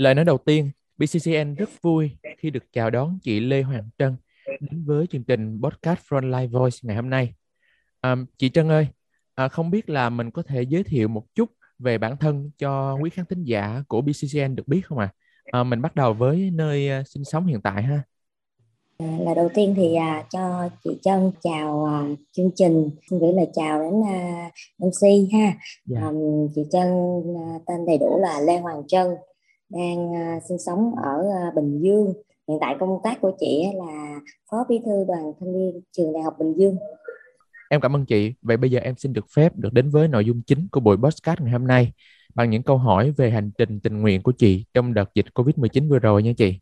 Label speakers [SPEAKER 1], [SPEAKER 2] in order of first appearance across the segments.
[SPEAKER 1] Lời nói đầu tiên, BCCN rất vui khi được chào đón chị Lê Hoàng Trân đến với chương trình podcast Frontline Voice ngày hôm nay. À, chị Trân ơi, à, không biết là mình có thể giới thiệu một chút về bản thân cho quý khán thính giả của BCCN được biết không ạ? À? à, mình bắt đầu với nơi uh, sinh sống hiện tại ha.
[SPEAKER 2] À, lời đầu tiên thì à, cho chị Trân chào à, chương trình xin gửi lời chào đến à, MC ha dạ. à, chị Trân à, tên đầy đủ là Lê Hoàng Trân đang à, sinh sống ở à, Bình Dương. Hiện tại công tác của chị là phó bí thư đoàn thanh niên trường đại học Bình Dương.
[SPEAKER 1] Em cảm ơn chị. Vậy bây giờ em xin được phép được đến với nội dung chính của buổi podcast ngày hôm nay bằng những câu hỏi về hành trình tình nguyện của chị trong đợt dịch Covid-19 vừa rồi nha chị.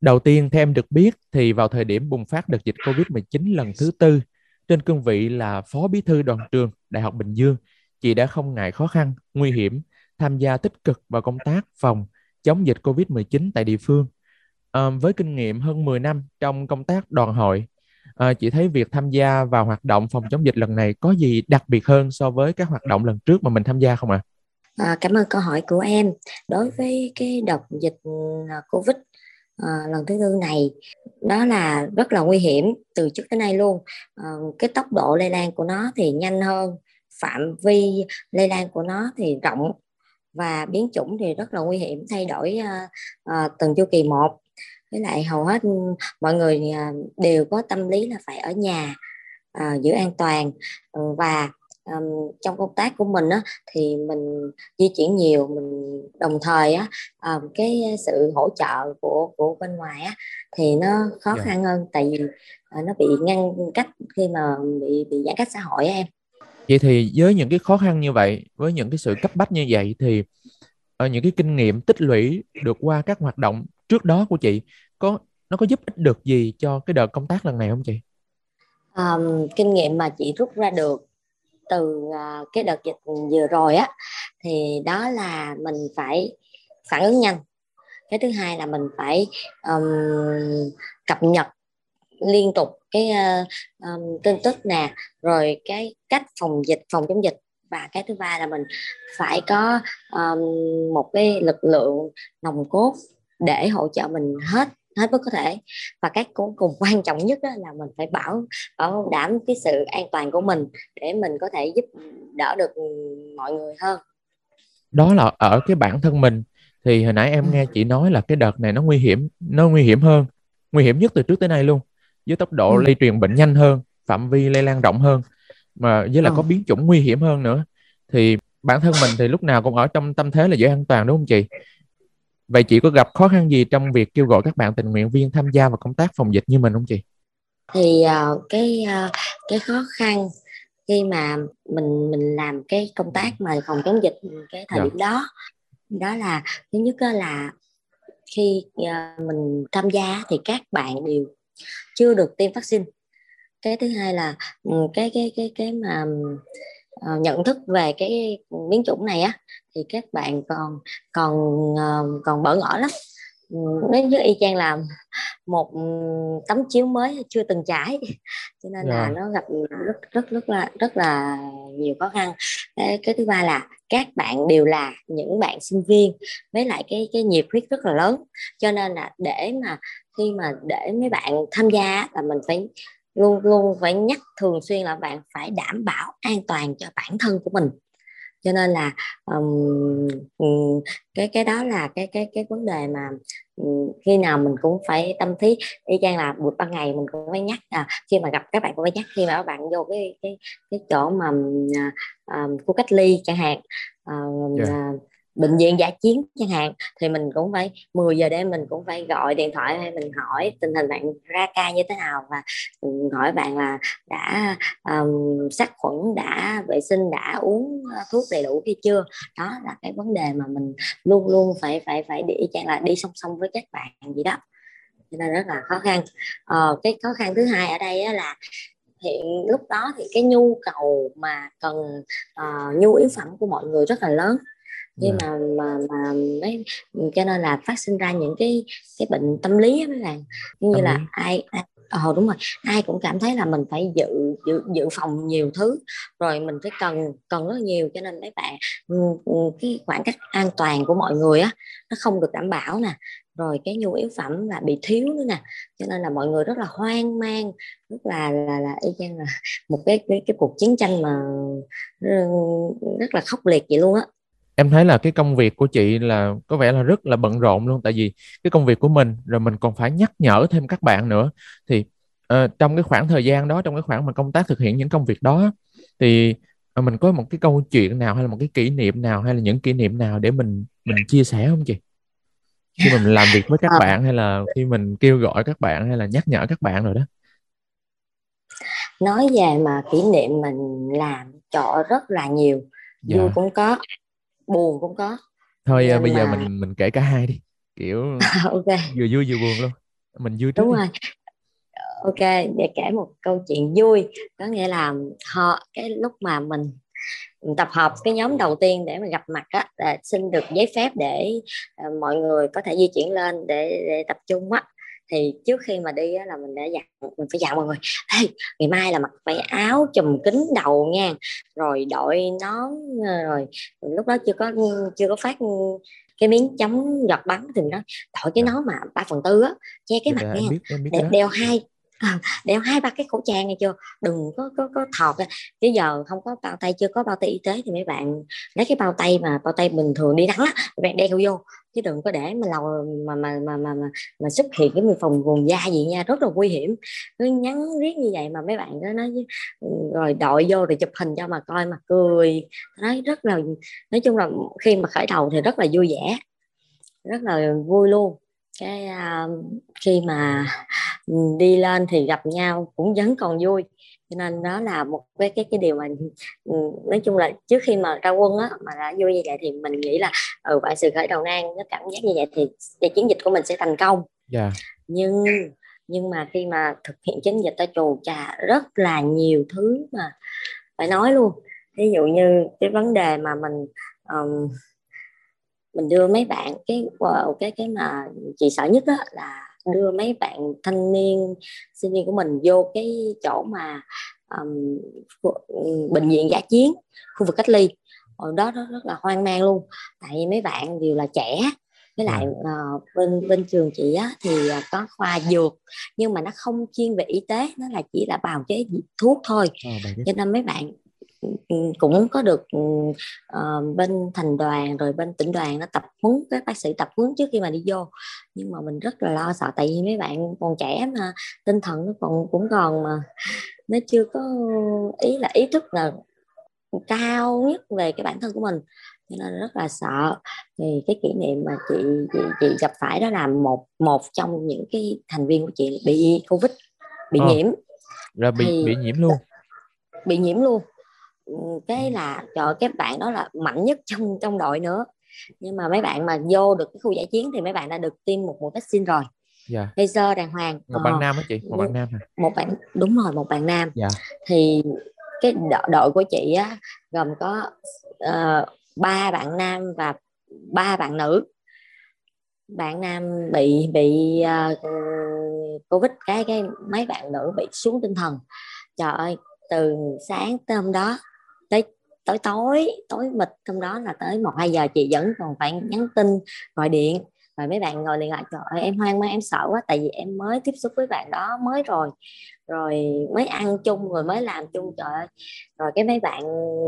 [SPEAKER 1] Đầu tiên, theo em được biết thì vào thời điểm bùng phát đợt dịch Covid-19 lần thứ tư, trên cương vị là Phó Bí thư đoàn trường Đại học Bình Dương, chị đã không ngại khó khăn, nguy hiểm, tham gia tích cực vào công tác phòng chống dịch Covid-19 tại địa phương. À, với kinh nghiệm hơn 10 năm trong công tác đoàn hội, à, chị thấy việc tham gia vào hoạt động phòng chống dịch lần này có gì đặc biệt hơn so với các hoạt động lần trước mà mình tham gia không ạ?
[SPEAKER 2] À? À, cảm ơn câu hỏi của em. Đối với cái đợt dịch ờ, Covid à, lần thứ tư này đó là rất là nguy hiểm từ trước tới nay luôn à, cái tốc độ lây lan của nó thì nhanh hơn phạm vi lây lan của nó thì rộng và biến chủng thì rất là nguy hiểm thay đổi uh, uh, từng chu kỳ một với lại hầu hết mọi người uh, đều có tâm lý là phải ở nhà uh, giữ an toàn uh, và um, trong công tác của mình á, thì mình di chuyển nhiều mình đồng thời á um, cái sự hỗ trợ của của bên ngoài á thì nó khó yeah. Dạ. khăn hơn tại vì uh, nó bị ngăn cách khi mà bị bị giãn cách xã hội á em
[SPEAKER 1] vậy thì với những cái khó khăn như vậy với những cái sự cấp bách như vậy thì ở những cái kinh nghiệm tích lũy được qua các hoạt động trước đó của chị có nó có giúp ích được gì cho cái đợt công tác lần này không chị?
[SPEAKER 2] Um, kinh nghiệm mà chị rút ra được từ uh, cái đợt dịch vừa rồi á thì đó là mình phải phản ứng nhanh cái thứ hai là mình phải um, cập nhật liên tục cái uh, um, tin tức nè rồi cái cách phòng dịch phòng chống dịch. Và cái thứ ba là mình phải có um, một cái lực lượng nòng cốt để hỗ trợ mình hết hết mức có thể. Và cái cuối cùng quan trọng nhất là mình phải bảo bảo đảm cái sự an toàn của mình để mình có thể giúp đỡ được mọi người hơn.
[SPEAKER 1] Đó là ở cái bản thân mình. Thì hồi nãy em ừ. nghe chị nói là cái đợt này nó nguy hiểm nó nguy hiểm hơn nguy hiểm nhất từ trước tới nay luôn với tốc độ ừ. lây truyền bệnh nhanh hơn phạm vi lây lan rộng hơn mà với là ừ. có biến chủng nguy hiểm hơn nữa thì bản thân mình thì lúc nào cũng ở trong tâm thế là giữ an toàn đúng không chị Vậy chị có gặp khó khăn gì trong việc kêu gọi các bạn tình nguyện viên tham gia vào công tác phòng dịch như mình không chị?
[SPEAKER 2] Thì uh, cái uh, cái khó khăn khi mà mình mình làm cái công tác mà phòng chống dịch cái thời dạ. điểm đó đó là thứ nhất là khi uh, mình tham gia thì các bạn đều chưa được tiêm vaccine. Cái thứ hai là ừ, cái cái cái cái mà uh, nhận thức về cái biến chủng này á thì các bạn còn còn uh, còn bỡ ngỡ lắm. Nó như y chang làm một tấm chiếu mới chưa từng trải cho nên yeah. là nó gặp rất rất rất là rất là nhiều khó khăn. Cái, cái thứ ba là các bạn đều là những bạn sinh viên với lại cái cái nhiệt huyết rất là lớn cho nên là để mà khi mà để mấy bạn tham gia là mình phải luôn luôn phải nhắc thường xuyên là bạn phải đảm bảo an toàn cho bản thân của mình. Cho nên là um, cái cái đó là cái cái cái vấn đề mà um, khi nào mình cũng phải tâm thí. Y chang là buổi ban ngày mình cũng phải nhắc à, khi mà gặp các bạn cũng phải nhắc khi mà các bạn vô cái cái cái chỗ mà uh, khu cách ly chẳng hạn. Uh, yeah. uh, bệnh viện giả chiến chẳng hạn thì mình cũng phải 10 giờ đêm mình cũng phải gọi điện thoại hay mình hỏi tình hình bạn ra ca như thế nào và ừ, hỏi bạn là đã um, sát khuẩn đã vệ sinh đã uống thuốc đầy đủ hay chưa? Đó là cái vấn đề mà mình luôn luôn phải phải phải đi chẳng là đi song song với các bạn gì đó. Cho nên rất là khó khăn. Ờ, cái khó khăn thứ hai ở đây là hiện lúc đó thì cái nhu cầu mà cần uh, nhu yếu phẩm của mọi người rất là lớn nhưng dạ. mà mà mà mấy cho nên là phát sinh ra những cái cái bệnh tâm lý mấy bạn. Như là ai, ai ờ đúng rồi ai cũng cảm thấy là mình phải dự dự dự phòng nhiều thứ rồi mình phải cần cần rất nhiều. Cho nên mấy bạn ừ, ừ, cái khoảng cách an toàn của mọi người á nó không được đảm bảo nè. Rồi cái nhu yếu phẩm là bị thiếu nữa nè. Cho nên là mọi người rất là hoang mang rất là là là y chang là một cái cái cái cuộc chiến tranh mà ừ, rất là khốc liệt vậy luôn á
[SPEAKER 1] em thấy là cái công việc của chị là có vẻ là rất là bận rộn luôn tại vì cái công việc của mình rồi mình còn phải nhắc nhở thêm các bạn nữa thì uh, trong cái khoảng thời gian đó trong cái khoảng mà công tác thực hiện những công việc đó thì uh, mình có một cái câu chuyện nào hay là một cái kỷ niệm nào hay là những kỷ niệm nào để mình mình chia sẻ không chị khi mình làm việc với các ờ. bạn hay là khi mình kêu gọi các bạn hay là nhắc nhở các bạn rồi đó
[SPEAKER 2] nói về mà kỷ niệm mình làm trọ rất là nhiều dạ. vui cũng có buồn cũng có.
[SPEAKER 1] Thôi Nhưng bây mà... giờ mình mình kể cả hai đi. Kiểu ok. vừa vui vừa buồn luôn. Mình vui
[SPEAKER 2] trước đúng đi. rồi. Ok để kể một câu chuyện vui. Có nghĩa là họ cái lúc mà mình tập hợp cái nhóm đầu tiên để mà gặp mặt á là xin được giấy phép để uh, mọi người có thể di chuyển lên để, để tập trung á thì trước khi mà đi á, là mình đã dặn mình phải dặn mọi người hey, ngày mai là mặc váy áo chùm kính đầu nha. Rồi đội nón ờ, rồi lúc đó chưa có chưa có phát cái miếng chống giọt bắn thì nó đội cái dạ. nón mà ba phần tư á che cái dạ, mặt nha. đeo, đeo hai à, đeo hai ba cái khẩu trang nghe chưa? Đừng có có có thọt chứ giờ không có bao tay chưa có bao tay y tế thì mấy bạn lấy cái bao tay mà bao tay bình thường đi nắng á mấy bạn đeo vô. Chứ đừng có để mà lầu mà mà mà mà mà, mà xuất hiện cái phòng vùng da gì nha rất là nguy hiểm. Cứ nhắn riết như vậy mà mấy bạn đó nói rồi đội vô rồi chụp hình cho mà coi mà cười. Nói rất là nói chung là khi mà khởi đầu thì rất là vui vẻ rất là vui luôn cái uh, khi mà đi lên thì gặp nhau cũng vẫn còn vui cho nên đó là một cái cái cái điều mà ừ, nói chung là trước khi mà ra quân á mà đã vui như vậy thì mình nghĩ là ừ bạn sự khởi đầu nan nó cảm giác như vậy thì, thì chiến dịch của mình sẽ thành công yeah. Dạ. nhưng nhưng mà khi mà thực hiện chiến dịch ta trù trà rất là nhiều thứ mà phải nói luôn ví dụ như cái vấn đề mà mình um, mình đưa mấy bạn cái cái cái mà chị sợ nhất đó là đưa mấy bạn thanh niên sinh viên của mình vô cái chỗ mà um, bệnh viện giả chiến khu vực cách ly. Ở đó nó rất là hoang mang luôn tại vì mấy bạn đều là trẻ với lại uh, bên bên trường chị á thì uh, có khoa dược nhưng mà nó không chuyên về y tế nó là chỉ là bào chế thuốc thôi. À, cho nên mấy bạn cũng có được uh, bên thành đoàn rồi bên tỉnh đoàn nó tập huấn các bác sĩ tập huấn trước khi mà đi vô. Nhưng mà mình rất là lo sợ tại vì mấy bạn còn trẻ mà tinh thần nó còn cũng còn mà nó chưa có ý là ý thức là cao nhất về cái bản thân của mình. Cho nên rất là sợ. Thì cái kỷ niệm mà chị chị, chị gặp phải đó là một một trong những cái thành viên của chị bị covid bị à, nhiễm.
[SPEAKER 1] Rồi bị thì, bị nhiễm luôn.
[SPEAKER 2] bị nhiễm luôn cái là trời các bạn đó là mạnh nhất trong trong đội nữa. Nhưng mà mấy bạn mà vô được cái khu giải chiến thì mấy bạn đã được tiêm một mũi vaccine rồi. Dạ. laser đàng hoàng.
[SPEAKER 1] Một bạn ờ, nam á chị? Một bạn nam hả?
[SPEAKER 2] một bạn đúng rồi một bạn nam. Dạ. thì cái đội, đội của chị á gồm có uh, ba bạn nam và ba bạn nữ. Bạn nam bị bị uh, covid cái cái mấy bạn nữ bị xuống tinh thần. Trời ơi từ sáng tới hôm đó tối tối tối mịt hôm đó là tới một hai giờ chị vẫn còn phải nhắn tin gọi điện. Rồi mấy bạn ngồi liền lại trời ơi em hoang mang em sợ quá tại vì em mới tiếp xúc với bạn đó mới rồi. Rồi mới ăn chung rồi mới làm chung trời ơi. Rồi cái mấy bạn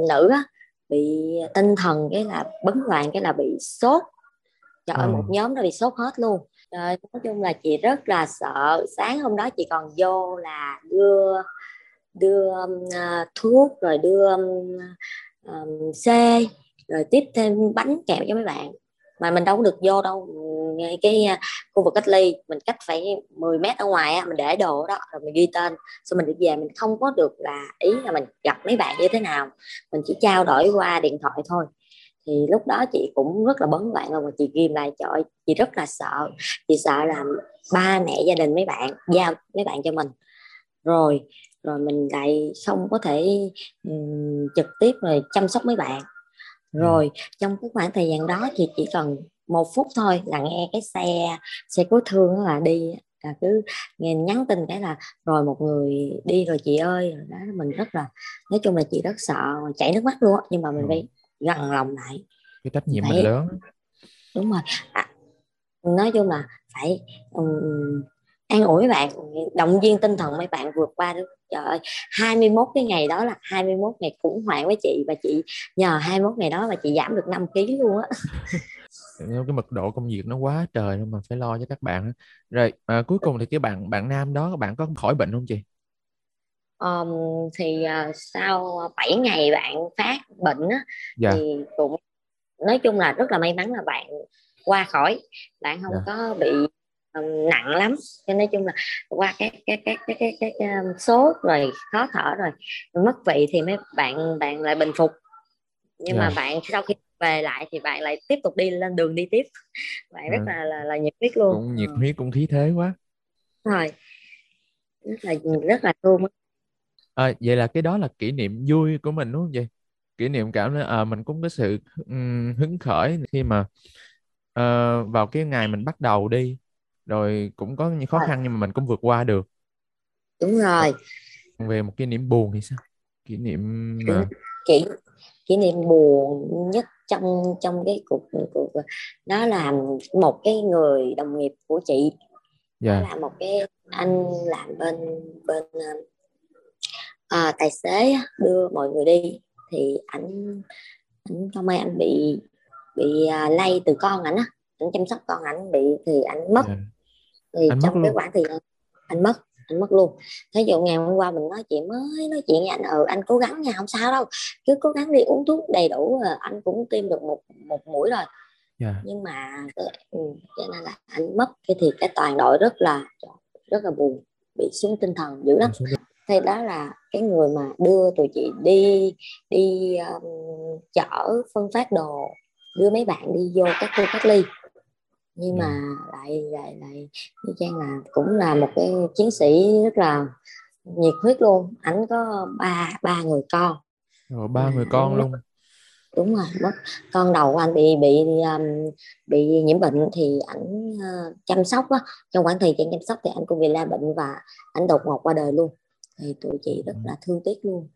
[SPEAKER 2] nữ á bị tinh thần cái là bấn loạn cái là bị sốt. Trời ơi ừ. một nhóm nó bị sốt hết luôn. Rồi nói chung là chị rất là sợ. Sáng hôm đó chị còn vô là đưa đưa uh, thuốc rồi đưa um, c, rồi tiếp thêm bánh kẹo cho mấy bạn. Mà mình đâu có được vô đâu. Ngay cái uh, khu vực cách ly mình cách phải 10 mét ở ngoài á, mình để đồ đó rồi mình ghi tên. Xong mình đi về mình không có được là ý là mình gặp mấy bạn như thế nào. Mình chỉ trao đổi qua điện thoại thôi. Thì lúc đó chị cũng rất là bấn loạn rồi mà chị ghim lại trời chị rất là sợ. Chị sợ là ba mẹ gia đình mấy bạn giao mấy bạn cho mình. Rồi rồi mình lại không có thể um, trực tiếp rồi chăm sóc mấy bạn. Ừ. rồi trong cái khoảng thời gian đó thì chỉ cần một phút thôi là nghe cái xe xe cứu thương là đi. Là cứ nghe nhắn tin cái là rồi một người đi rồi chị ơi. Đó mình rất là nói chung là chị rất sợ chảy nước mắt luôn nhưng mà mình ừ. phải gần lòng lại.
[SPEAKER 1] Cái trách nhiệm phải, mình lớn.
[SPEAKER 2] Đúng rồi. À, nói chung là phải um, an ủi bạn động viên tinh thần mấy bạn vượt qua được trời ơi 21 cái ngày đó là 21 ngày khủng hoảng với chị và chị nhờ 21 ngày đó mà chị giảm được 5 kg luôn á
[SPEAKER 1] cái mật độ công việc nó quá trời nên mà phải lo cho các bạn rồi à, cuối cùng thì cái bạn bạn nam đó các bạn có khỏi bệnh không chị
[SPEAKER 2] um, thì uh, sau 7 ngày bạn phát bệnh á, dạ. thì cũng nói chung là rất là may mắn là bạn qua khỏi bạn không dạ. có bị um, nặng lắm cho nói chung là qua cái cái cái cái cái, cái, cái um, sốt rồi khó thở rồi mất vị thì mấy bạn bạn lại bình phục nhưng yeah. mà dạ. bạn sau khi về lại thì bạn lại tiếp tục đi lên đường đi tiếp bạn à. rất là, là là nhiệt huyết luôn
[SPEAKER 1] cũng nhiệt ừ. huyết cũng khí thế quá
[SPEAKER 2] rồi rất là rất là thương
[SPEAKER 1] à, vậy là cái đó là kỷ niệm vui của mình đúng không vậy kỷ niệm cảm là à, mình cũng có sự um, hứng khởi khi mà uh, vào cái ngày mình bắt đầu đi rồi cũng có những khó khăn nhưng mà mình cũng vượt qua được.
[SPEAKER 2] Đúng rồi.
[SPEAKER 1] Về một kỷ niệm buồn thì sao? Kỷ niệm
[SPEAKER 2] kỷ kỷ niệm buồn nhất trong trong cái cuộc cuộc đó là một cái người đồng nghiệp của chị. Yeah. đó dạ. là một cái anh làm bên bên à, tài xế đưa mọi người đi. Thì anh anh không may anh bị bị à, lây từ con ảnh á anh chăm sóc con ảnh bị thì anh mất yeah. Dạ thì anh trong cái khoảng thời gian anh mất anh mất luôn thế dụ ngày hôm qua mình nói chuyện mới nói chuyện với anh ừ anh cố gắng nha không sao đâu cứ cố gắng đi uống thuốc đầy đủ anh cũng tiêm được một một mũi rồi yeah. Dạ. nhưng mà ừ, cho nên là anh mất cái thì cái toàn đội rất là rất là buồn bị xuống tinh thần dữ lắm thì đó là cái người mà đưa tụi chị đi đi um, chở phân phát đồ đưa mấy bạn đi vô các khu cách ly nhưng dạ. mà lại lại lại như trang là cũng là một cái chiến sĩ rất là nhiệt huyết luôn. Ảnh có ba ba người con.
[SPEAKER 1] Rồi ba người con luôn.
[SPEAKER 2] đúng rồi mất. Con đầu của anh bị bị um, bị nhiễm bệnh thì ảnh uh, chăm sóc á. Trong khoảng thời gian chăm sóc thì anh cũng bị la bệnh và ảnh đột ngột qua đời luôn. Thì tụi chị rất là thương tiếc luôn.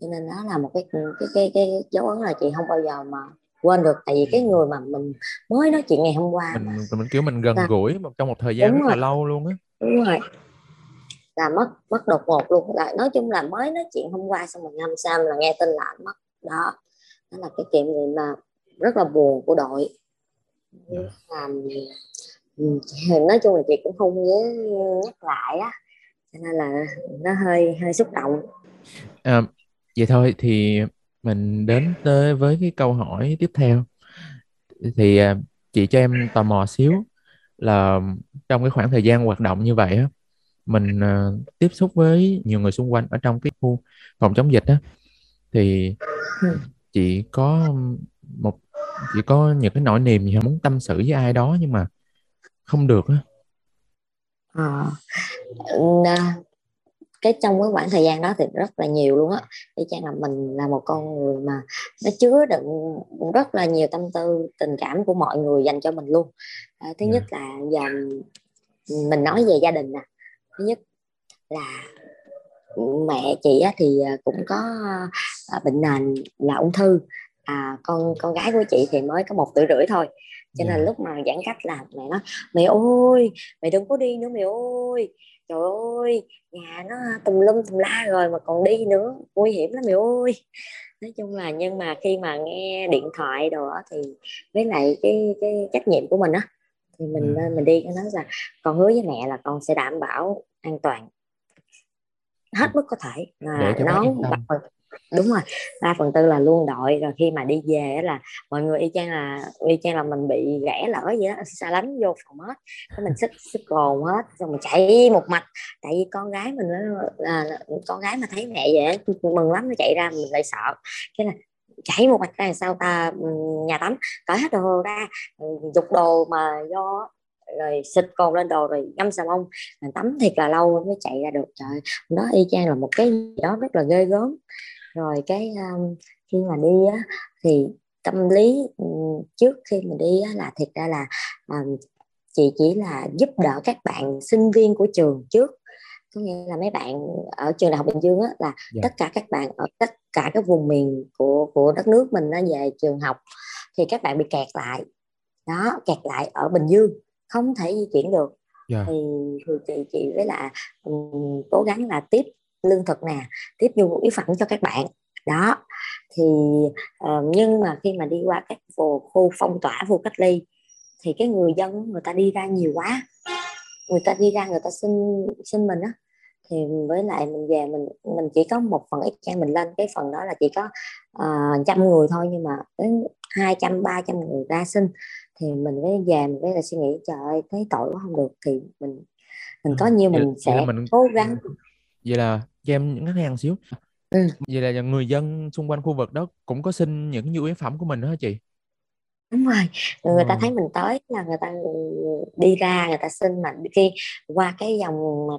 [SPEAKER 2] Cho nên đó là một cái cái cái, cái dấu ấn là chị không bao giờ mà quên được tại vì cái người mà mình mới nói chuyện ngày hôm qua
[SPEAKER 1] mình mình kiểu mình gần gũi trong một thời gian rất rồi. là lâu luôn á.
[SPEAKER 2] Đúng rồi. Là mất mất đột ngột luôn. Là nói chung là mới nói chuyện hôm qua xong một năm sau là nghe tin là mất. Đó. Đó là cái chuyện gì mà rất là buồn của đội. Yeah. à, nói chung là chị cũng không nhớ nhắc lại á. Cho nên là nó hơi hơi xúc động.
[SPEAKER 1] À, vậy thôi thì mình đến tới với cái câu hỏi tiếp theo. Thì à, chị cho em tò mò xíu là trong cái khoảng thời gian hoạt động như vậy á mình à, tiếp xúc với nhiều người xung quanh ở trong cái khu phòng chống dịch á thì chị có một chị có những cái nỗi niềm gì muốn tâm sự với ai đó nhưng mà không được á.
[SPEAKER 2] À, à cái trong cái khoảng thời gian đó thì rất là nhiều luôn á y chang là mình là một con người mà nó chứa đựng rất là nhiều tâm tư tình cảm của mọi người dành cho mình luôn à, thứ yeah. nhất dạ. là giờ mình nói về gia đình nè thứ nhất là mẹ chị á, thì à, cũng có à, bệnh nền là ung thư à, con con gái của chị thì mới có một tuổi rưỡi thôi cho nên yeah. Dạ. lúc mà giãn cách là mẹ nói mẹ ơi mẹ đừng có đi nữa mẹ ơi trời ơi nhà nó tùm lum tùm la rồi mà còn đi nữa. Nguy hiểm lắm mẹ ơi. Nói chung là nhưng mà khi mà nghe điện thoại đồ đó thì với lại cái cái trách nhiệm của mình á thì mình ừ. mình đi nói là con hứa với mẹ là con sẽ đảm bảo an toàn hết mức có thể. Là nón đúng rồi ba phần tư là luôn đội rồi khi mà đi về là mọi người y chang là, y chang là mình bị rẽ lỡ gì đó xa lánh vô phòng hết. Cái mình xích xích cồn hết rồi mình chạy một mạch. Tại vì con gái mình là con gái mà thấy mẹ vậy mừng lắm, nó chạy ra mình lại sợ. Cái là chạy một mạch ra sau ta? Ừ, nhà tắm cởi hết đồ ra ừ, dục đồ mà do rồi xịt cồn lên đồ rồi ngâm xà bông tắm thiệt là lâu mới chạy ra được. Trời đó y chang là một cái gì đó rất là ghê gớm rồi cái um, khi mà đi á, thì tâm lý um, trước khi mình đi á, là thiệt ra là um, chị chỉ là giúp đỡ các bạn sinh viên của trường trước có nghĩa là mấy bạn ở trường đại học bình dương á, là yeah. Dạ. tất cả các bạn ở tất cả các vùng miền của của đất nước mình nó về trường học thì các bạn bị kẹt lại đó kẹt lại ở bình dương không thể di chuyển được yeah. Dạ. thì, thì chị chị với là um, cố gắng là tiếp lương thực nè tiếp nhu yếu phẩm cho các bạn. Đó thì uh, nhưng mà khi mà đi qua các khu, khu phong tỏa khu cách ly thì cái người dân người ta đi ra nhiều quá. Người ta đi ra người ta xin xin mình á thì với lại mình về mình mình chỉ có một phần ít trang mình lên. Cái phần đó là chỉ có uh, trăm người thôi nhưng mà đến hai trăm ba trăm người ra xin thì mình mới về mình mới là suy nghĩ trời ơi thấy tội quá không được. Thì mình mình có nhiều mình vậy, sẽ mình, cố gắng.
[SPEAKER 1] vậy là cho em những ngắn hàng xíu. Ừ. vậy là người dân xung quanh khu vực đó cũng có xin những nhu yếu phẩm của mình đó hả chị?
[SPEAKER 2] Đúng rồi. Người ta thấy mình tới là người ta đi ra người ta xin mà khi qua cái dòng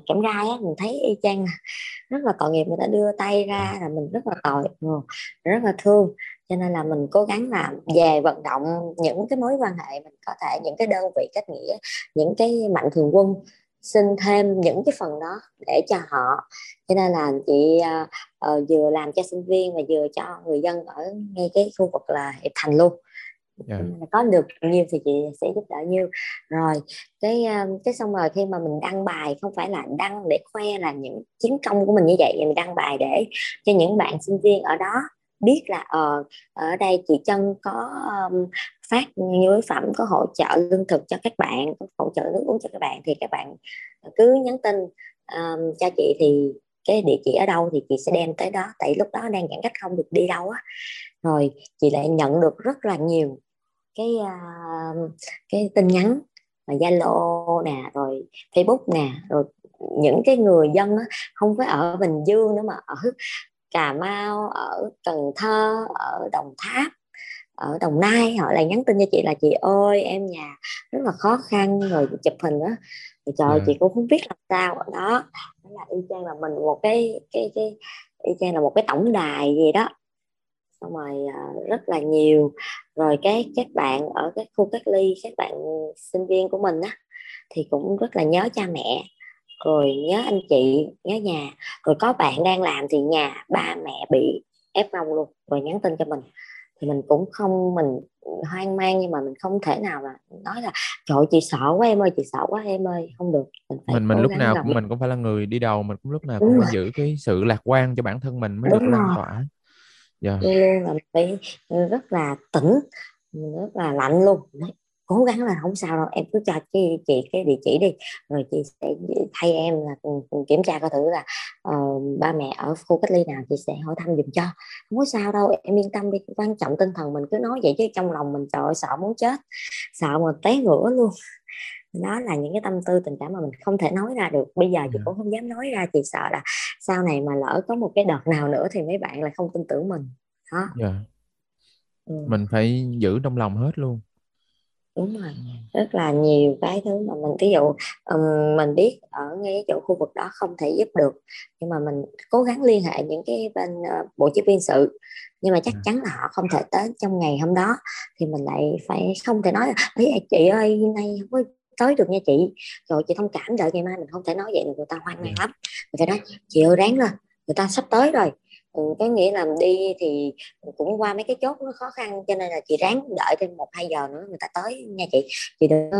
[SPEAKER 2] kiểm rai á mình thấy y chang rất là tội nghiệp người ta đưa tay ra là mình rất là tội rất là thương. Cho nên là mình cố gắng là về vận động những cái mối quan hệ mình có thể những cái đơn vị kết nghĩa những cái mạnh thường quân xin thêm những cái phần đó để cho họ cho nên là chị uh, uh, vừa làm cho sinh viên và vừa cho người dân ở ngay cái khu vực là hiệp thành luôn yeah. Dạ. có được nhiêu thì chị sẽ giúp đỡ nhiêu rồi cái cái xong rồi khi mà mình đăng bài không phải là đăng để khoe là những chiến công của mình như vậy mình đăng bài để cho những bạn sinh viên ở đó biết là ờ ở đây chị Trân có um, phát nhu yếu phẩm có hỗ trợ lương thực cho các bạn có hỗ trợ nước uống cho các bạn thì các bạn cứ nhắn tin. Um, cho chị thì cái địa chỉ ở đâu thì chị sẽ đem tới đó tại lúc đó đang giãn cách không được đi đâu á. Rồi chị lại nhận được rất là nhiều cái uh, cái tin nhắn Zalo nè rồi Facebook nè rồi những cái người dân đó, không phải ở Bình Dương nữa mà ở Cà Mau ở Cần Thơ ở Đồng Tháp ở Đồng Nai họ lại nhắn tin cho chị là chị ơi em nhà rất là khó khăn rồi chụp hình đó thì trời yeah. chị cũng không biết làm sao. Ở đó đó là y chang là mình một cái cái cái y chang là một cái tổng đài gì đó. Xong rồi uh, rất là nhiều. Rồi cái các bạn ở cái khu cách ly các bạn sinh viên của mình á thì cũng rất là nhớ cha mẹ. Rồi nhớ anh chị nhớ nhà. Rồi có bạn đang làm thì nhà ba mẹ bị ép rong luôn rồi nhắn tin cho mình thì mình cũng không mình hoang mang nhưng mà mình không thể nào mà nói là trời chị sợ quá em ơi chị sợ quá em ơi. Không được
[SPEAKER 1] mình phải mình, mình lúc nào cũng mình cũng phải là người đi đầu mình cũng lúc nào cũng phải giữ cái sự lạc quan cho bản thân mình mới Đúng được lan tỏa.
[SPEAKER 2] Yeah. luôn là phải rất là tỉnh rất là lạnh luôn cố gắng là không sao đâu em cứ cho chị, chị cái địa chỉ đi rồi chị sẽ thay em là kiểm tra coi thử là uh, ba mẹ ở khu cách ly nào chị sẽ hỏi thăm giùm cho không có sao đâu em yên tâm đi quan trọng tinh thần mình cứ nói vậy chứ trong lòng mình trời ơi, sợ muốn chết sợ mà té ngửa luôn đó là những cái tâm tư tình cảm mà mình không thể nói ra được bây giờ chị yeah. cũng không dám nói ra chị sợ là sau này mà lỡ có một cái đợt nào nữa thì mấy bạn lại không tin tưởng mình đó yeah.
[SPEAKER 1] Dạ. ừ. mình phải giữ trong lòng hết luôn
[SPEAKER 2] đúng rồi. Rất là nhiều cái thứ mà mình ví dụ um, mình biết ở ngay chỗ khu vực đó không thể giúp được nhưng mà mình cố gắng liên hệ những cái bên uh, bộ chỉ viên sự nhưng mà chắc chắn là họ không thể tới trong ngày hôm đó thì mình lại phải không thể nói là ấy chị ơi hôm nay không có tới được nha chị. Rồi chị thông cảm đợi ngày mai mình không thể nói vậy được người ta hoang mang lắm. Mình phải nói chị ơi ráng lên người ta sắp tới rồi ừ, cái nghĩa là đi thì cũng qua mấy cái chốt nó khó khăn cho nên là chị ráng đợi thêm một hai giờ nữa người ta tới nha chị. Chị đừng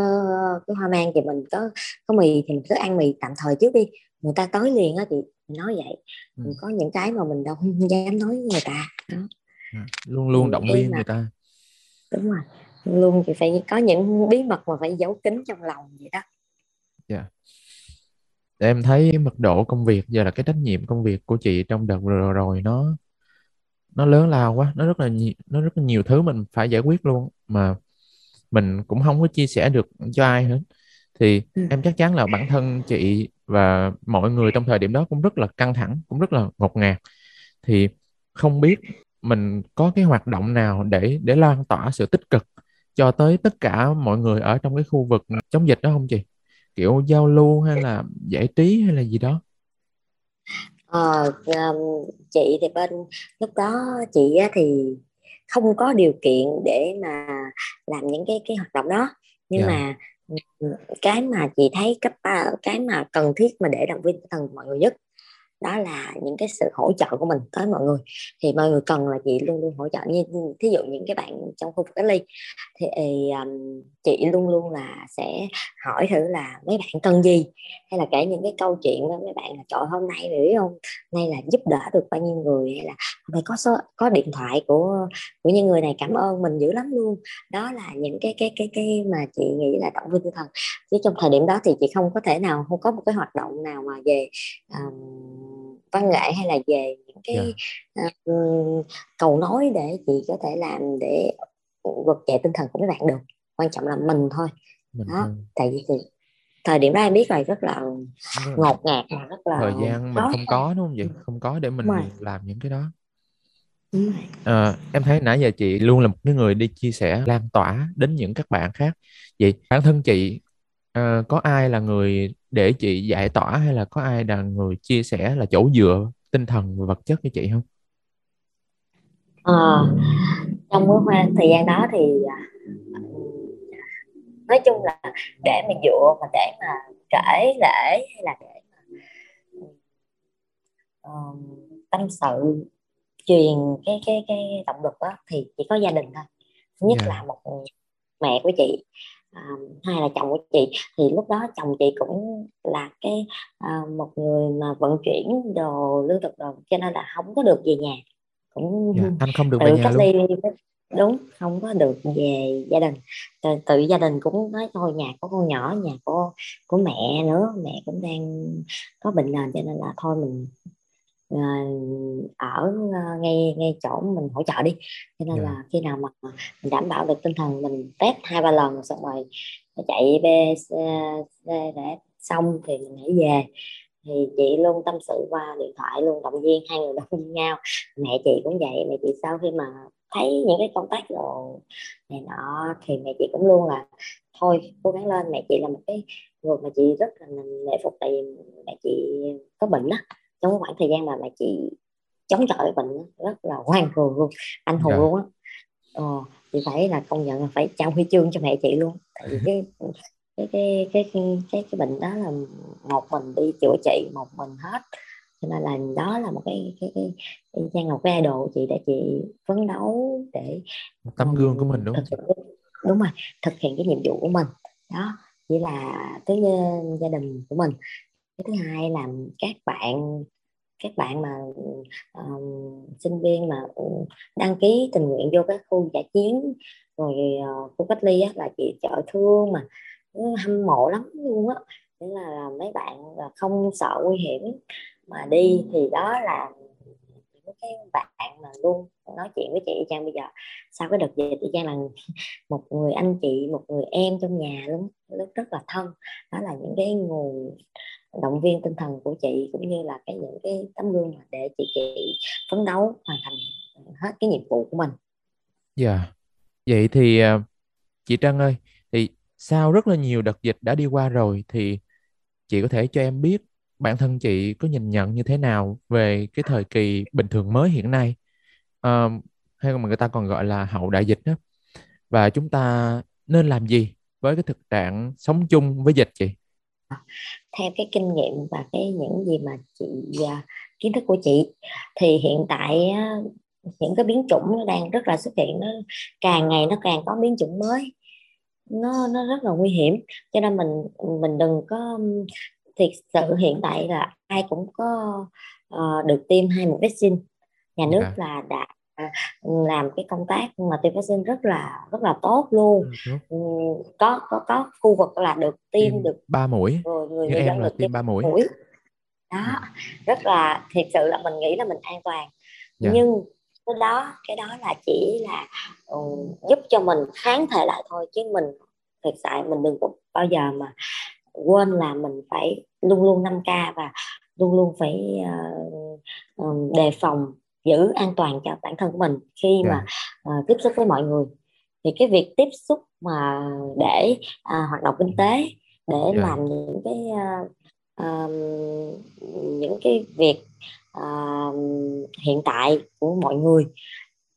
[SPEAKER 2] cái hoa mang thì mình có có mì thì mình cứ ăn mì tạm thời trước đi. Người ta tới liền á chị nói vậy. Ừ. có những cái mà mình đâu dám nói với người ta. Đó.
[SPEAKER 1] À, luôn luôn động viên người ta.
[SPEAKER 2] Đúng rồi luôn chị phải có những bí mật mà phải giấu kín trong lòng vậy đó.
[SPEAKER 1] Yeah. Em thấy mật độ công việc giờ là cái trách nhiệm công việc của chị trong đợt vừa rồi nó nó lớn lao quá. Nó rất là nhiều nó rất là nhiều thứ mình phải giải quyết luôn. Mà mình cũng không có chia sẻ được cho ai hết. Thì ừ. em chắc chắn là bản thân chị và mọi người trong thời điểm đó cũng rất là căng thẳng cũng rất là ngột ngạt. Thì không biết mình có cái hoạt động nào để để lan tỏa sự tích cực cho tới tất cả mọi người ở trong cái khu vực chống dịch đó không chị kiểu giao lưu hay là giải trí hay là gì đó
[SPEAKER 2] ờ, chị thì bên lúc đó chị thì không có điều kiện để mà làm những cái cái hoạt động đó nhưng yeah. Dạ. mà cái mà chị thấy cấp cái mà cần thiết mà để động viên tinh thần mọi người nhất đó là những cái sự hỗ trợ của mình tới mọi người. Thì mọi người cần là chị luôn luôn hỗ trợ. Như thí dụ những cái bạn trong khu vực cách ly thì um, chị luôn luôn là sẽ hỏi thử là mấy bạn cần gì? Hay là kể những cái câu chuyện với mấy bạn là trời hôm nay biết không? Nay là giúp đỡ được bao nhiêu người? Hay là phải có số có điện thoại của của những người này cảm ơn mình dữ lắm luôn. Đó là những cái cái cái cái mà chị nghĩ là động viên tinh thần. Chứ trong thời điểm đó thì chị không có thể nào không có một cái hoạt động nào mà về um, văn nghệ hay là về những cái yeah. Dạ. uh, ờ, cầu nối để chị có thể làm để vực dậy tinh thần của mấy bạn được. Quan trọng là mình thôi. Mình đó thôi. tại vì thì, thời điểm đó em biết rồi rất là ngột ngạt mà rất là
[SPEAKER 1] thời gian mình không có đúng không vậy không có để mình làm những cái đó. À, em thấy nãy giờ chị luôn là một cái người đi chia sẻ lan tỏa đến những các bạn khác. Vậy bản thân chị uh, có ai là người để chị giải tỏa hay là có ai là người chia sẻ là chỗ dựa tinh thần và vật chất với chị không?
[SPEAKER 2] À, trong cái khoảng thời gian đó thì à, nói chung là để mà dựa mà để mà kể lễ hay là để mà uh, tâm sự truyền cái cái cái động lực đó thì chỉ có gia đình thôi nhất yeah. Dạ. là một mẹ của chị à, hai là chồng của chị. Thì lúc đó chồng chị cũng là cái à, một người mà vận chuyển đồ lương thực đồ cho nên là không có được về nhà. Cũng
[SPEAKER 1] dạ, anh không được về nhà luôn.
[SPEAKER 2] đúng không có được về gia đình. Tự, tự gia đình cũng nói thôi nhà có con nhỏ nhà của của mẹ nữa mẹ cũng đang có bệnh nền cho nên là thôi mình uh, ở uh, ngay ngay chỗ mình hỗ trợ đi cho nên yeah. Dạ. là khi nào mà mình đảm bảo được tinh thần mình test hai ba lần xong rồi chạy b để xong thì mình hãy về thì chị luôn tâm sự qua điện thoại luôn động viên hai người động viên nhau mẹ chị cũng vậy mẹ chị sau khi mà thấy những cái công tác rồi này nọ thì mẹ chị cũng luôn là thôi cố gắng lên mẹ chị là một cái người mà chị rất là nể phục tại vì mẹ chị có bệnh đó trong khoảng thời gian mà mẹ chị chống chọi bệnh rất là ngoan cường luôn anh hùng yeah. Dạ. luôn á. Ờ, chị phải là công nhận là phải trao huy chương cho mẹ chị luôn. Tại vì cái cái cái cái cái cái, cái bệnh đó là một mình đi chữa trị một mình hết. Cho nên là đó là một cái cái cái, cái trang ngọc cái idol chị để chị phấn đấu để
[SPEAKER 1] một tấm gương của mình đúng
[SPEAKER 2] không? đúng rồi thực hiện cái nhiệm vụ của mình. Đó chỉ là tới gia đình của mình cái thứ hai là các bạn các bạn mà uh, sinh viên mà đăng ký tình nguyện vô cái khu giải chiến rồi uh, khu cách ly á, là chị trợ thương mà hâm mộ lắm luôn á. Nghĩa là mấy bạn là không sợ nguy hiểm. Mà đi thì đó là những cái bạn mà luôn nói chuyện với chị Trang bây giờ. Sau cái đợt dịch chị Trang là một người anh chị một người em trong nhà luôn lúc rất là thân. Đó là những cái nguồn động viên tinh thần của chị cũng như là cái những cái tấm gương để chị chị phấn đấu hoàn thành ờ, hết cái nhiệm vụ của mình.
[SPEAKER 1] Dạ. Yeah. Vậy thì ờ, chị Trang ơi, thì sau rất là nhiều đợt dịch đã đi qua rồi thì chị có thể cho em biết bản thân chị có nhìn nhận như thế nào về cái thời kỳ bình thường mới hiện nay à, hay mà người ta còn gọi là hậu đại dịch đó và chúng ta nên làm gì với cái thực trạng sống chung với dịch chị
[SPEAKER 2] theo cái kinh nghiệm và cái những gì mà chị uh, kiến thức của chị thì hiện tại những cái biến chủng nó đang rất là xuất hiện nó càng ngày nó càng có biến chủng mới nó nó rất là nguy hiểm cho nên mình mình đừng có thiệt sự hiện tại là ai cũng có uh, được tiêm hai một vaccine nhà nước yeah. Dạ. là đã làm cái công tác mà tiêm vaccine rất là rất là tốt luôn ừ. có có có khu vực là được tiêm, tiêm được
[SPEAKER 1] ba mũi
[SPEAKER 2] rồi
[SPEAKER 1] người, người dân được tiêm ba mũi.
[SPEAKER 2] mũi đó ừ. rất là thiệt sự là mình nghĩ là mình an toàn yeah. Dạ. nhưng cái đó cái đó là chỉ là um, giúp cho mình kháng thể lại thôi chứ mình thực sự mình đừng có bao giờ mà quên là mình phải luôn luôn 5 k và luôn luôn phải uh, um, đề phòng giữ an toàn cho bản thân của mình khi yeah. mà uh, tiếp xúc với mọi người thì cái việc tiếp xúc mà để uh, hoạt động kinh tế để yeah. làm những cái uh, uh, những cái việc uh, hiện tại của mọi người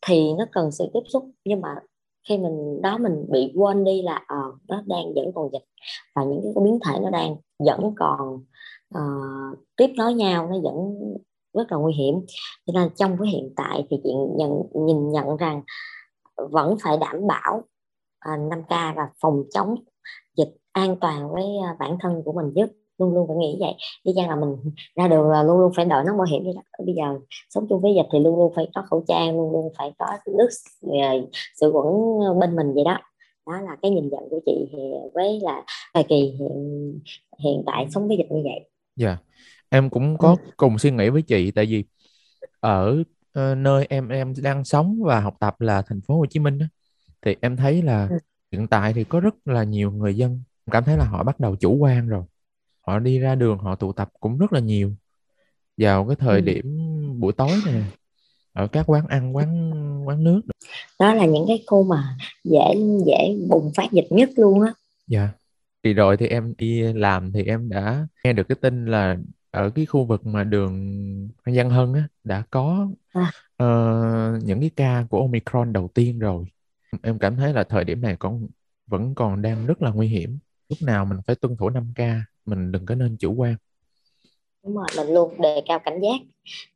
[SPEAKER 2] thì nó cần sự tiếp xúc nhưng mà khi mình đó mình bị quên đi là uh, nó đang vẫn còn dịch và những cái biến thể nó đang vẫn còn uh, tiếp nối nhau nó vẫn rất là nguy hiểm. Cho nên trong cái hiện tại thì chị nhận nhìn nhận rằng vẫn phải đảm bảo à, uh, 5K và phòng chống dịch an toàn với uh, bản thân của mình nhất, luôn luôn phải nghĩ vậy. Đi chăng là mình ra đường là luôn luôn phải đội nón bảo hiểm vậy đó. Bây giờ sống chung với dịch thì luôn luôn phải có khẩu trang luôn luôn phải có nước à, sự quẩn bên mình vậy đó. Đó là cái nhìn nhận của chị với là thời kỳ hiện hiện tại sống với dịch như vậy.
[SPEAKER 1] Dạ. yeah em cũng có ừ. cùng suy nghĩ với chị tại vì ở uh, nơi em em đang sống và học tập là thành phố Hồ Chí Minh đó, thì em thấy là ừ. hiện tại thì có rất là nhiều người dân cảm thấy là họ bắt đầu chủ quan rồi họ đi ra đường họ tụ tập cũng rất là nhiều vào cái thời ừ. điểm buổi tối này ở các quán ăn quán quán nước
[SPEAKER 2] đó là những cái khu mà dễ dễ bùng phát dịch nhất luôn á
[SPEAKER 1] dạ thì rồi thì em đi làm thì em đã nghe được cái tin là ở cái khu vực mà đường Văn Hân á đã có à. uh, những cái ca của Omicron đầu tiên rồi em cảm thấy là thời điểm này còn vẫn còn đang rất là nguy hiểm lúc nào mình phải tuân thủ 5K mình đừng có nên chủ quan
[SPEAKER 2] đúng rồi mình luôn đề cao cảnh giác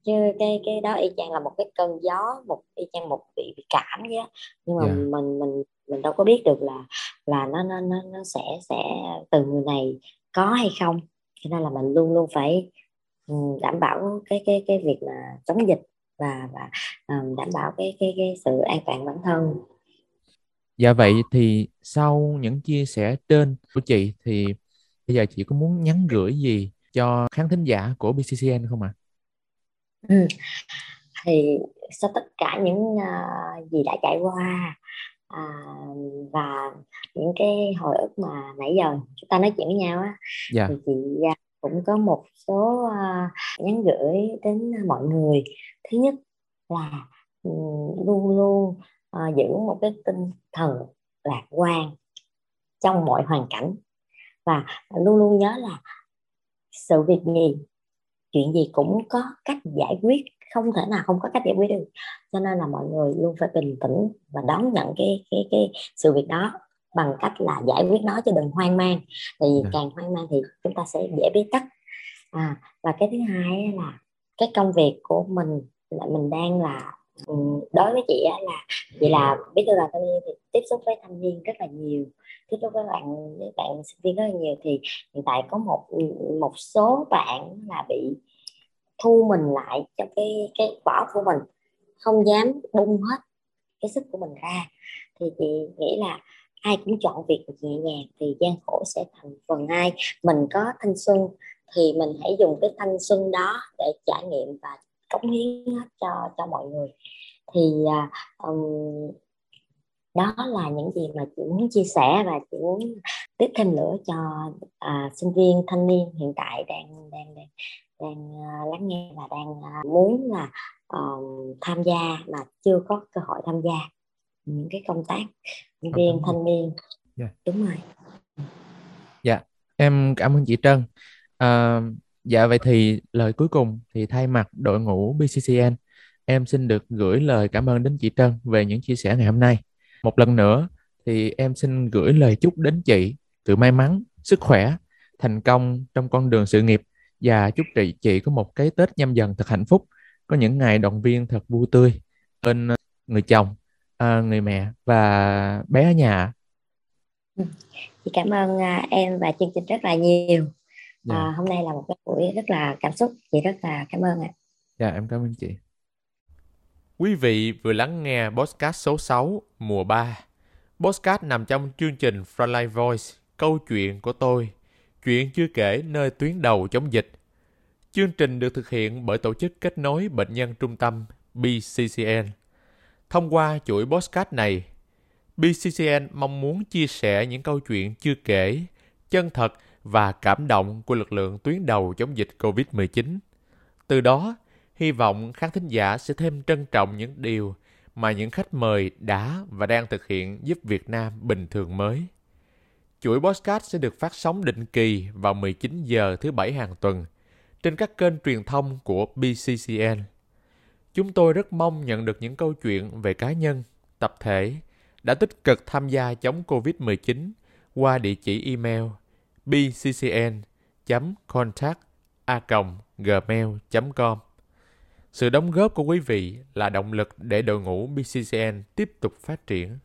[SPEAKER 2] chứ cái cái đó y chang là một cái cơn gió một y chang một bị, bị cảm vậy nhưng mà yeah. Dạ. mình mình mình đâu có biết được là là nó nó nó nó sẽ sẽ từ người này có hay không cho nên là mình luôn luôn phải đảm bảo cái cái cái việc mà chống dịch và và um, đảm bảo cái cái cái sự an toàn bản thân
[SPEAKER 1] dạ vậy thì sau những chia sẻ trên của chị thì bây giờ chị có muốn nhắn gửi gì cho khán thính giả của BCCN không ạ? À?
[SPEAKER 2] Ừ. Thì sau tất cả những uh, gì đã trải qua uh, và những cái hồi ức mà nãy giờ chúng ta nói chuyện với nhau á, dạ. thì chị uh, cũng có một số uh, nhắn gửi đến mọi người. Thứ nhất là um, luôn luôn uh, giữ một cái tinh thần lạc quan trong mọi hoàn cảnh và luôn luôn nhớ là sự việc gì chuyện gì cũng có cách giải quyết không thể nào không có cách giải quyết được. Cho nên là mọi người luôn phải bình tĩnh và đón nhận cái cái cái sự việc đó bằng cách là giải quyết nó chứ đừng hoang mang. Tại vì ừ. càng hoang mang thì chúng ta sẽ dễ biết tắc. À, và cái thứ hai là cái công việc của mình là mình đang là ừ, đối với chị là chị là biết thư đoàn thanh niên thì tiếp xúc với thanh niên rất là nhiều tiếp xúc với bạn với bạn sinh viên rất là nhiều. Thì hiện tại có một một số bạn là bị thu mình lại trong cái cái vỏ của mình. Không dám bung hết cái sức của mình ra. Thì chị nghĩ là ai cũng chọn việc nhẹ nhàng thì gian khổ sẽ thành phần ai. Mình có thanh xuân thì mình hãy dùng cái thanh xuân đó để trải nghiệm và cống hiến hết cho cho mọi người. Thì um, đó là những gì mà chị muốn chia sẻ và chị muốn tiếp thêm nữa cho à, sinh viên thanh niên hiện tại đang đang đang đang uh, lắng nghe và đang uh, muốn là uh, tham gia mà chưa có cơ hội tham gia những cái công tác sinh viên thanh niên yeah. Dạ. đúng rồi
[SPEAKER 1] dạ em cảm ơn chị Trân à, dạ vậy thì lời cuối cùng thì thay mặt đội ngũ BCCN em xin được gửi lời cảm ơn đến chị Trân về những chia sẻ ngày hôm nay một lần nữa thì em xin gửi lời chúc đến chị sự may mắn, sức khỏe, thành công trong con đường sự nghiệp và chúc chị chị có một cái Tết nhâm dần thật hạnh phúc, có những ngày động viên thật vui tươi bên người chồng, à, người mẹ và bé ở nhà.
[SPEAKER 2] Ừ. Chị cảm ơn à, em và chương trình rất là nhiều. Dạ. À, hôm nay là một cái buổi rất là cảm xúc, chị rất là cảm ơn ạ.
[SPEAKER 1] Dạ em cảm ơn chị. Quý vị vừa lắng nghe podcast số 6 mùa 3. Podcast nằm trong chương trình Frontline Voice, câu chuyện của tôi, chuyện chưa kể nơi tuyến đầu chống dịch. Chương trình được thực hiện bởi tổ chức kết nối bệnh nhân trung tâm BCCN. Thông qua chuỗi podcast này, BCCN mong muốn chia sẻ những câu chuyện chưa kể, chân thật và cảm động của lực lượng tuyến đầu chống dịch COVID-19. Từ đó, Hy vọng khán thính giả sẽ thêm trân trọng những điều mà những khách mời đã và đang thực hiện giúp Việt Nam bình thường mới. Chuỗi podcast sẽ được phát sóng định kỳ vào 19 giờ thứ bảy hàng tuần trên các kênh truyền thông của BCCN. Chúng tôi rất mong nhận được những câu chuyện về cá nhân, tập thể đã tích cực tham gia chống COVID-19 qua địa chỉ email bccn.contact@gmail.com. Sự đóng góp của quý vị là động lực để đội ngũ BCCN tiếp tục phát triển.